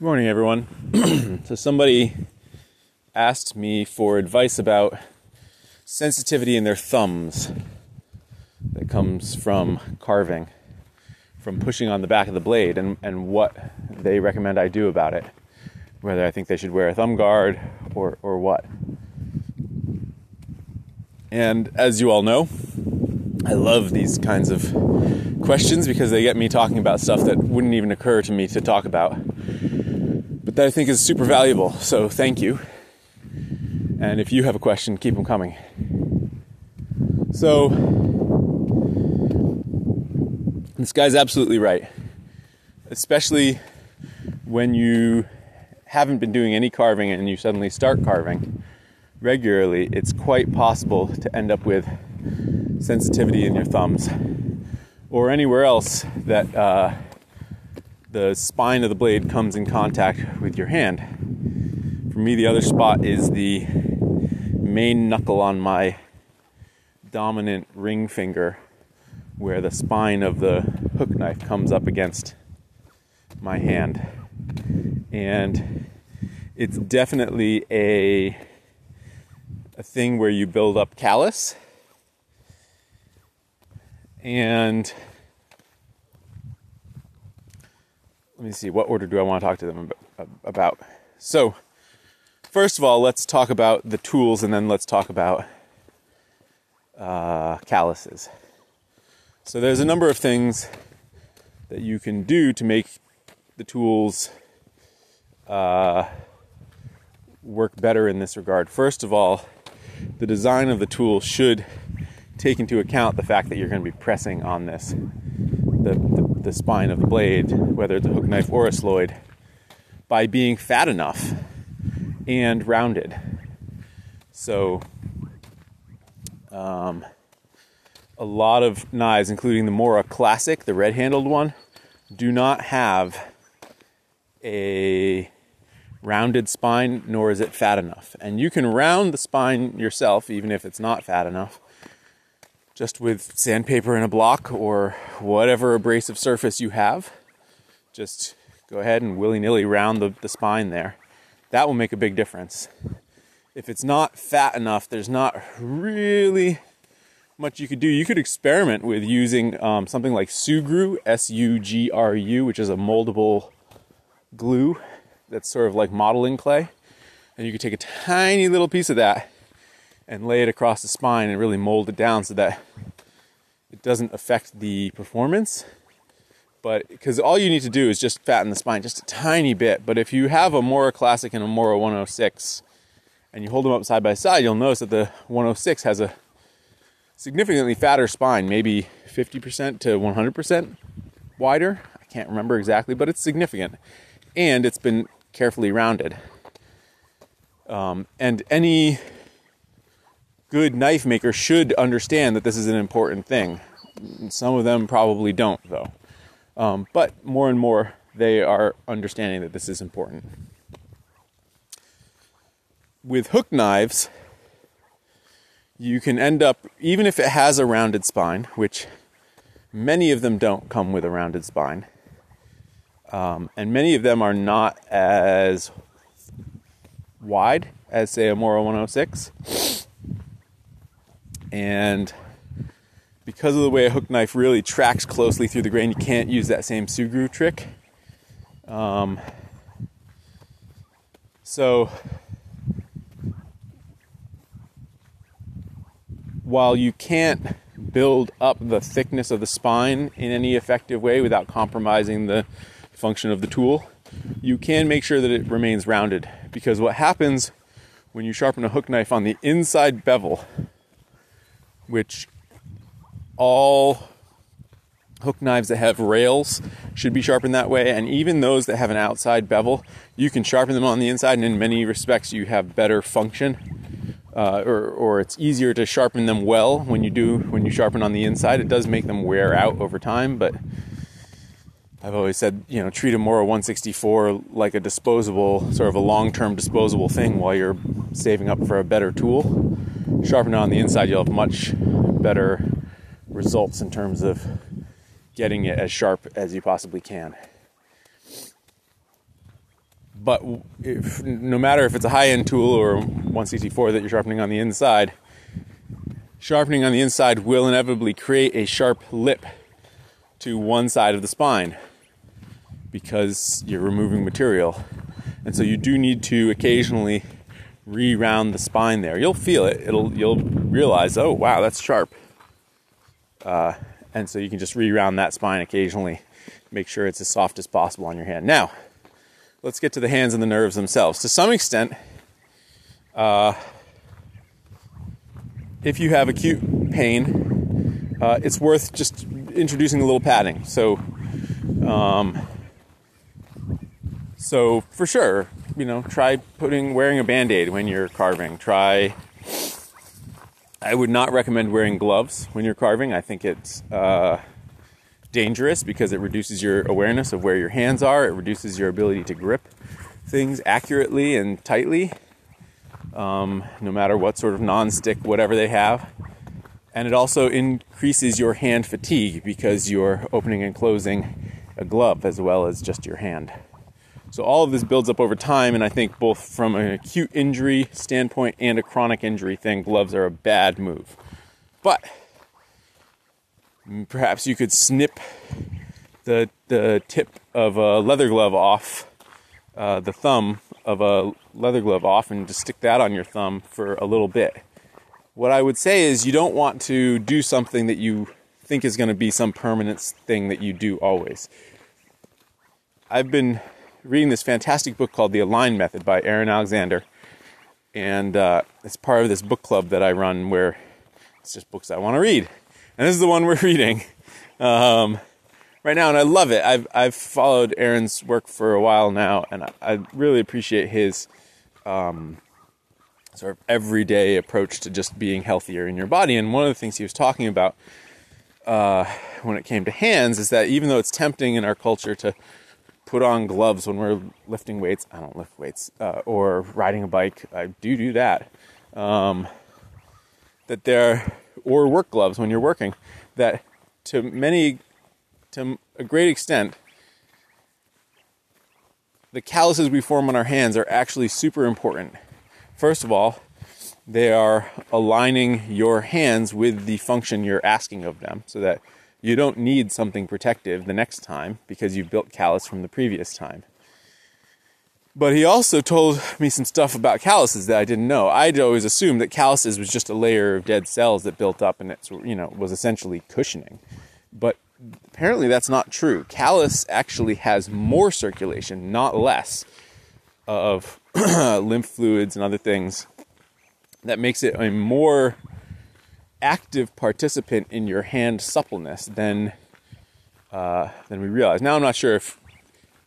Good morning, everyone. so, somebody asked me for advice about sensitivity in their thumbs that comes from carving, from pushing on the back of the blade, and, and what they recommend I do about it. Whether I think they should wear a thumb guard or, or what. And as you all know, I love these kinds of questions because they get me talking about stuff that wouldn't even occur to me to talk about but that I think is super valuable. So thank you. And if you have a question, keep them coming. So, this guy's absolutely right. Especially when you haven't been doing any carving and you suddenly start carving regularly, it's quite possible to end up with sensitivity in your thumbs or anywhere else that uh, the spine of the blade comes in contact with your hand. For me, the other spot is the main knuckle on my dominant ring finger, where the spine of the hook knife comes up against my hand. And it's definitely a a thing where you build up callus and let me see, what order do I want to talk to them about? So, first of all, let's talk about the tools and then let's talk about uh, calluses. So, there's a number of things that you can do to make the tools uh, work better in this regard. First of all, the design of the tool should take into account the fact that you're going to be pressing on this the, the, the spine of the blade, whether it's a hook knife or a sloyd, by being fat enough and rounded. So, um, a lot of knives, including the Mora Classic, the red handled one, do not have a rounded spine, nor is it fat enough. And you can round the spine yourself, even if it's not fat enough, just with sandpaper and a block or whatever abrasive surface you have. Just go ahead and willy nilly round the, the spine there. That will make a big difference. If it's not fat enough, there's not really much you could do. You could experiment with using um, something like Sugru, S U G R U, which is a moldable glue that's sort of like modeling clay. And you could take a tiny little piece of that and lay it across the spine and really mold it down so that it doesn't affect the performance. But because all you need to do is just fatten the spine just a tiny bit. But if you have a Mora Classic and a Mora 106 and you hold them up side by side, you'll notice that the 106 has a significantly fatter spine, maybe 50% to 100% wider. I can't remember exactly, but it's significant. And it's been carefully rounded. Um, and any good knife maker should understand that this is an important thing. Some of them probably don't, though. Um, but more and more, they are understanding that this is important. With hook knives, you can end up, even if it has a rounded spine, which many of them don't come with a rounded spine, um, and many of them are not as wide as, say, a Mora 106 and because of the way a hook knife really tracks closely through the grain, you can't use that same Sugru trick. Um, so while you can't build up the thickness of the spine in any effective way without compromising the function of the tool, you can make sure that it remains rounded. Because what happens when you sharpen a hook knife on the inside bevel which all hook knives that have rails should be sharpened that way. And even those that have an outside bevel you can sharpen them on the inside. And in many respects you have better function uh, or, or it's easier to sharpen them well when you do when you sharpen on the inside. It does make them wear out over time but I've always said, you know, treat a Mora 164 like a disposable, sort of a long-term disposable thing while you're saving up for a better tool sharpen on the inside, you'll have much better results in terms of getting it as sharp as you possibly can. but if, no matter if it's a high end tool or 164 that you're sharpening on the inside, sharpening on the inside will inevitably create a sharp lip to one side of the spine because you're removing material. And so you do need to occasionally re-round the spine there. You'll feel it. It'll you'll realize, oh wow, that's sharp. Uh, and so you can just re-round that spine occasionally, make sure it's as soft as possible on your hand. Now, let's get to the hands and the nerves themselves. To some extent, uh, if you have acute pain, uh, it's worth just introducing a little padding. So, um, so for sure, you know, try putting wearing a band-aid when you're carving. Try I would not recommend wearing gloves when you're carving. I think it's uh, dangerous because it reduces your awareness of where your hands are. It reduces your ability to grip things accurately and tightly, um, no matter what sort of non-stick, whatever they have. And it also increases your hand fatigue because you're opening and closing a glove as well as just your hand. So all of this builds up over time, and I think both from an acute injury standpoint and a chronic injury thing, gloves are a bad move. But perhaps you could snip the the tip of a leather glove off, uh, the thumb of a leather glove off, and just stick that on your thumb for a little bit. What I would say is you don't want to do something that you think is going to be some permanent thing that you do always. I've been reading this fantastic book called The Align Method by Aaron Alexander. And uh, it's part of this book club that I run where it's just books I want to read. And this is the one we're reading um, right now, and I love it. I've, I've followed Aaron's work for a while now, and I, I really appreciate his um, sort of everyday approach to just being healthier in your body. And one of the things he was talking about uh, when it came to hands is that even though it's tempting in our culture to put on gloves when we're lifting weights. I don't lift weights uh, or riding a bike. I do do that. Um, that there or work gloves when you're working. That to many, to a great extent, the calluses we form on our hands are actually super important. First of all, they are aligning your hands with the function you're asking of them so that you don't need something protective the next time because you've built callus from the previous time. But he also told me some stuff about calluses that I didn't know. I'd always assumed that calluses was just a layer of dead cells that built up and it you know was essentially cushioning. But apparently that's not true. Callus actually has more circulation, not less, of lymph fluids and other things that makes it a more active participant in your hand suppleness than uh, than we realize. Now I'm not sure if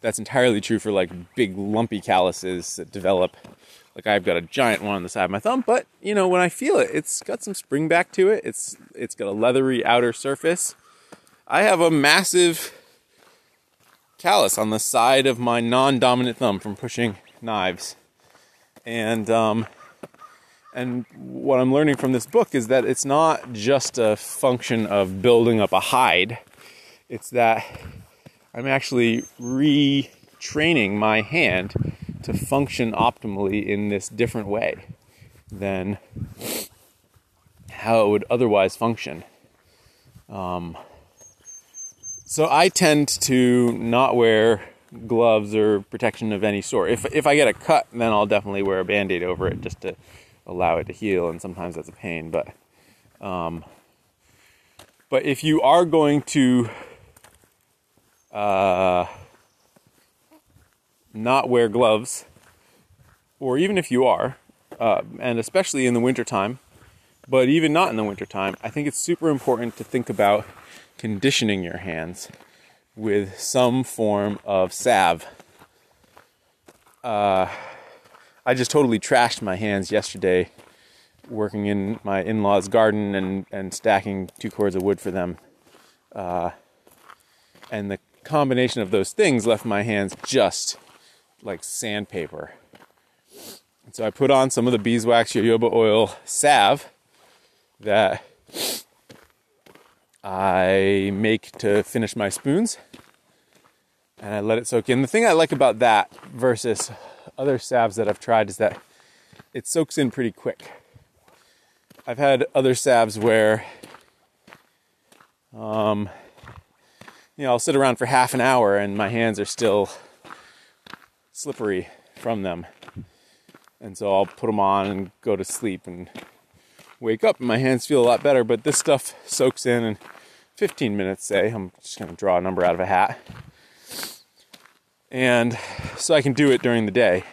that's entirely true for like big lumpy calluses that develop. Like I've got a giant one on the side of my thumb, but you know when I feel it, it's got some spring back to it. It's it's got a leathery outer surface. I have a massive callus on the side of my non-dominant thumb from pushing knives, and um, and what I'm learning from this book is that it's not just a function of building up a hide, it's that I'm actually retraining my hand to function optimally in this different way than how it would otherwise function. Um, so I tend to not wear gloves or protection of any sort. If if I get a cut, then I'll definitely wear a band-aid over it just to allow it to heal, and sometimes that's a pain. But um, but if you are going to uh, not wear gloves, or even if you are, uh, and especially in the wintertime, but even not in the wintertime, I think it's super important to think about conditioning your hands with some form of salve. Uh, I just totally trashed my hands yesterday working in my in law's garden and, and stacking two cords of wood for them. Uh, and the combination of those things left my hands just like sandpaper. And so I put on some of the beeswax jojoba oil salve that I make to finish my spoons. and I let it soak in. The thing I like about that versus other salves that I've tried is that it soaks in pretty quick. I've had other salves where, um, you know, I'll sit around for half an hour and my hands are still slippery from them. And so I'll put them on and go to sleep and wake up and my hands feel a lot better. But this stuff soaks in in 15 minutes, say. I'm just going to draw a number out of a hat. And so I can do it during the day.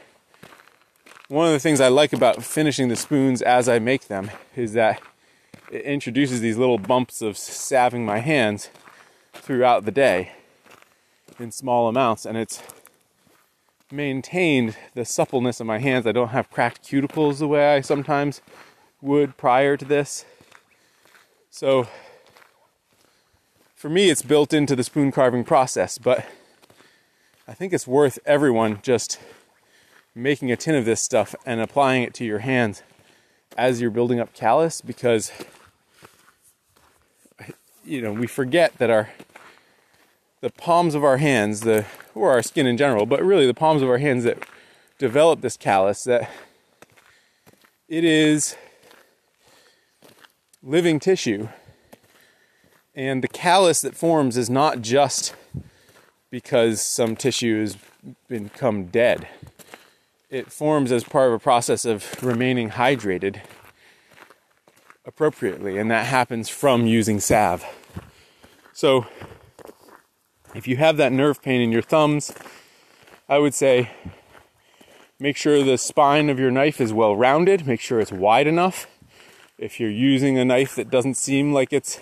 One of the things I like about finishing the spoons as I make them is that it introduces these little bumps of salving my hands throughout the day in small amounts and it's maintained the suppleness of my hands. I don't have cracked cuticles the way I sometimes would prior to this. So for me, it's built into the spoon carving process, but I think it's worth everyone just making a tin of this stuff and applying it to your hands as you're building up callus because you know we forget that our the palms of our hands the or our skin in general but really the palms of our hands that develop this callus that it is living tissue. And the callus that forms is not just because some tissue has become dead. It forms as part of a process of remaining hydrated appropriately, and that happens from using salve. So, if you have that nerve pain in your thumbs, I would say make sure the spine of your knife is well rounded, make sure it's wide enough if you're using a knife that doesn't seem like it's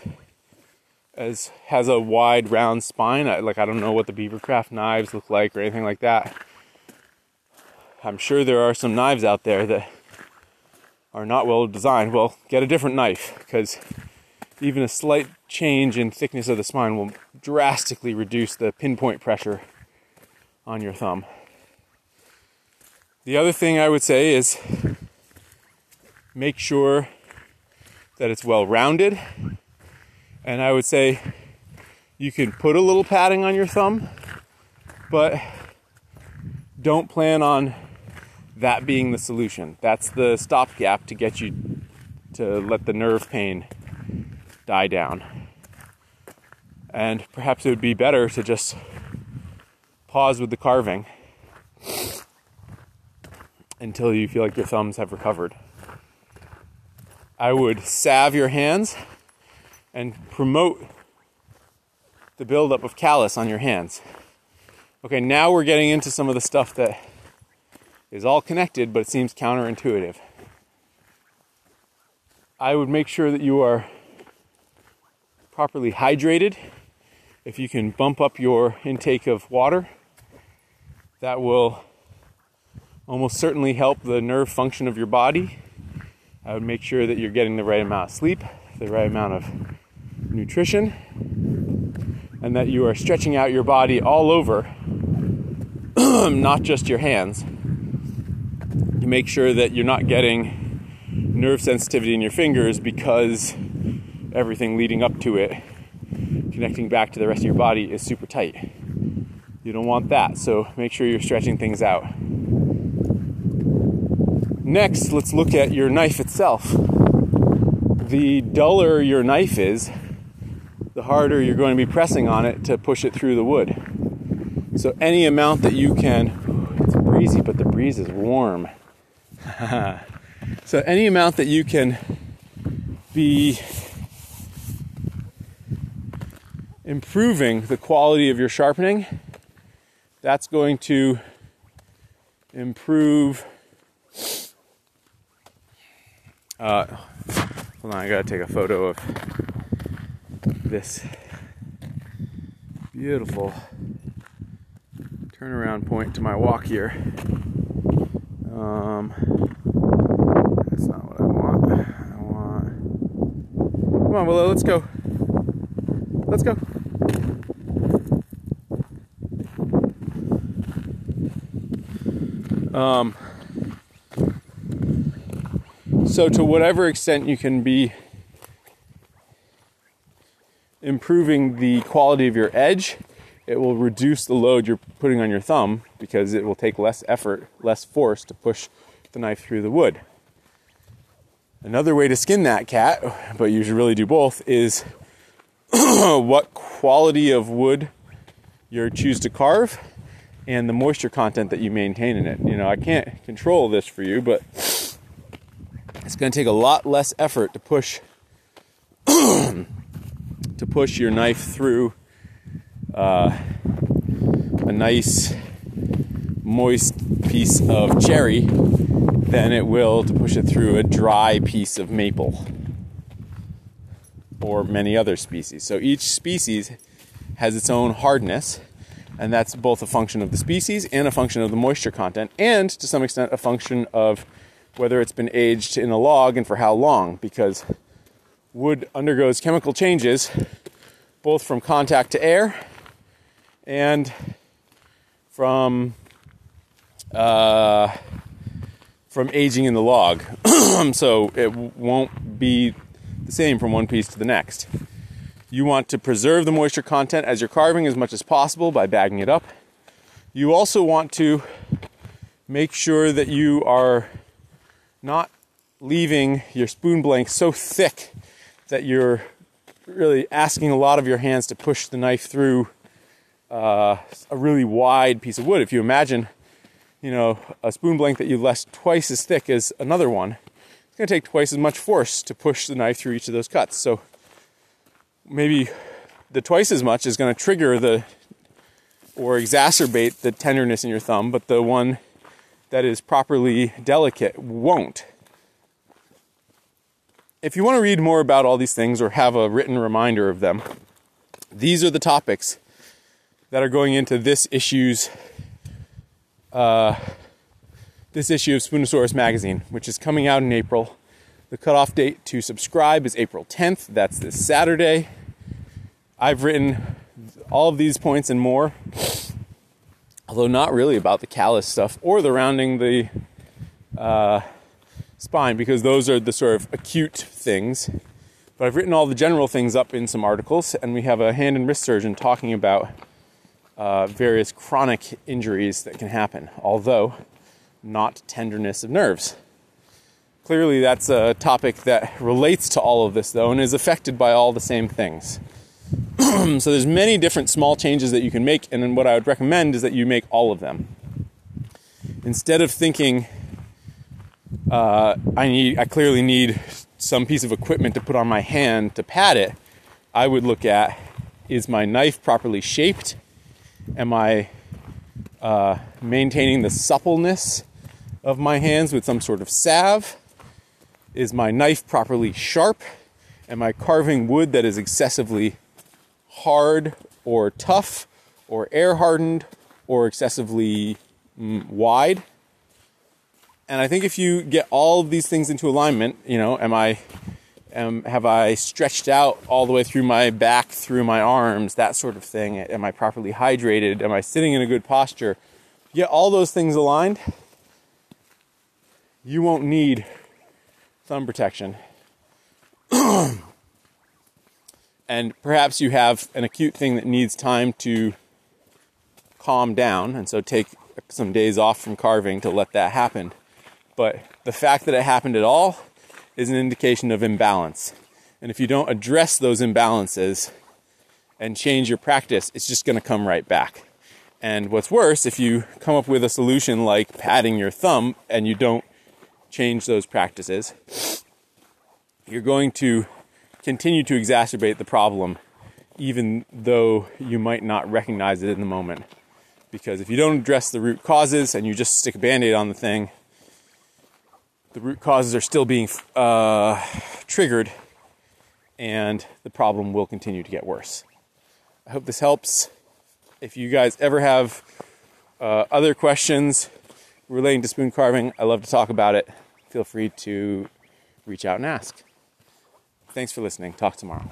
as has a wide round spine. I, like i don't know what the beavercraft knives look like or anything like that. I'm sure there are some knives out there that are not well designed. Well get a different knife because even a slight change in thickness of the spine will drastically reduce the pinpoint pressure on your thumb. The other thing i would say is make sure that it's well rounded. And I would say you can put a little padding on your thumb, but don't plan on that being the solution. That's the stopgap to get you to let the nerve pain die down. And perhaps it would be better to just pause with the carving until you feel like your thumbs have recovered. I would salve your hands and promote the buildup of callus on your hands. Okay, now we're getting into some of the stuff that is all connected, but it seems counterintuitive. I would make sure that you are properly hydrated. If you can bump up your intake of water, that will almost certainly help the nerve function of your body I would make sure that you're getting the right amount of sleep, the right amount of nutrition, and that you are stretching out your body all over, not just your hands. You make sure that you're not getting nerve sensitivity in your fingers because everything leading up to it, connecting back to the rest of your body, is super tight. You don't want that, so make sure you're stretching things out. Next, let's look at your knife itself. The duller your knife is, the harder you're going to be pressing on it to push it through the wood. So, any amount that you can, it's breezy, but the breeze is warm. so, any amount that you can be improving the quality of your sharpening, that's going to improve uh, hold on, I gotta take a photo of this beautiful turnaround point to my walk here. Um, that's not what I want. I want. Come on, Willow, let's go. Let's go. Um, so, to whatever extent you can be improving the quality of your edge, it will reduce the load you're putting on your thumb because it will take less effort, less force to push the knife through the wood. Another way to skin that cat, but you should really do both, is what quality of wood you choose to carve and the moisture content that you maintain in it. You know, I can't control this for you, but it's going to take a lot less effort to push to push your knife through uh, a nice moist piece of cherry than it will to push it through a dry piece of maple or many other species. So each species has its own hardness, and that's both a function of the species and a function of the moisture content, and to some extent a function of whether it's been aged in a log and for how long, because wood undergoes chemical changes both from contact to air and from uh, from aging in the log. so it won't be the same from one piece to the next. You want to preserve the moisture content as you're carving as much as possible by bagging it up. You also want to make sure that you are not leaving your spoon blank so thick that you're really asking a lot of your hands to push the knife through uh, a really wide piece of wood. If you imagine, you know, a spoon blank that you left twice as thick as another one, it's going to take twice as much force to push the knife through each of those cuts. So maybe the twice as much is going to trigger the or exacerbate the tenderness in your thumb, but the one that is properly delicate won't. If you want to read more about all these things or have a written reminder of them, these are the topics that are going into this issue's uh, this issue of Spoonosaurus magazine, which is coming out in April. The cutoff date to subscribe is April 10th. That's this Saturday. I've written all of these points and more, although not really about the callus stuff or the rounding the uh, spine, because those are the sort of acute things. But I've written all the general things up in some articles, and we have a hand and wrist surgeon talking about uh, various chronic injuries that can happen, although not tenderness of nerves. Clearly, that's a topic that relates to all of this, though, and is affected by all the same things. so, there's many different small changes that you can make, and what I would recommend is that you make all of them. Instead of thinking, uh, I need, I clearly need some piece of equipment to put on my hand to pad it, I would look at is my knife properly shaped? Am I uh, maintaining the suppleness of my hands with some sort of salve? Is my knife properly sharp? Am I carving wood that is excessively hard or tough or air hardened or excessively mm, wide? And I think if you get all of these things into alignment, you know, am I Am, have I stretched out all the way through my back, through my arms, that sort of thing? Am I properly hydrated? Am I sitting in a good posture? Get all those things aligned. You won't need thumb protection. and perhaps you have an acute thing that needs time to calm down, and so take some days off from carving to let that happen. But the fact that it happened at all is an indication of imbalance. And if you don't address those imbalances and change your practice, it's just going to come right back. And what's worse, if you come up with a solution like padding your thumb and you don't change those practices, you're going to continue to exacerbate the problem even though you might not recognize it in the moment. Because if you don't address the root causes and you just stick a band aid on the thing, the root causes are still being uh, triggered and the problem will continue to get worse. I hope this helps. If you guys ever have uh, other questions relating to spoon carving, I love to talk about it. Feel free to reach out and ask. Thanks for listening. Talk tomorrow.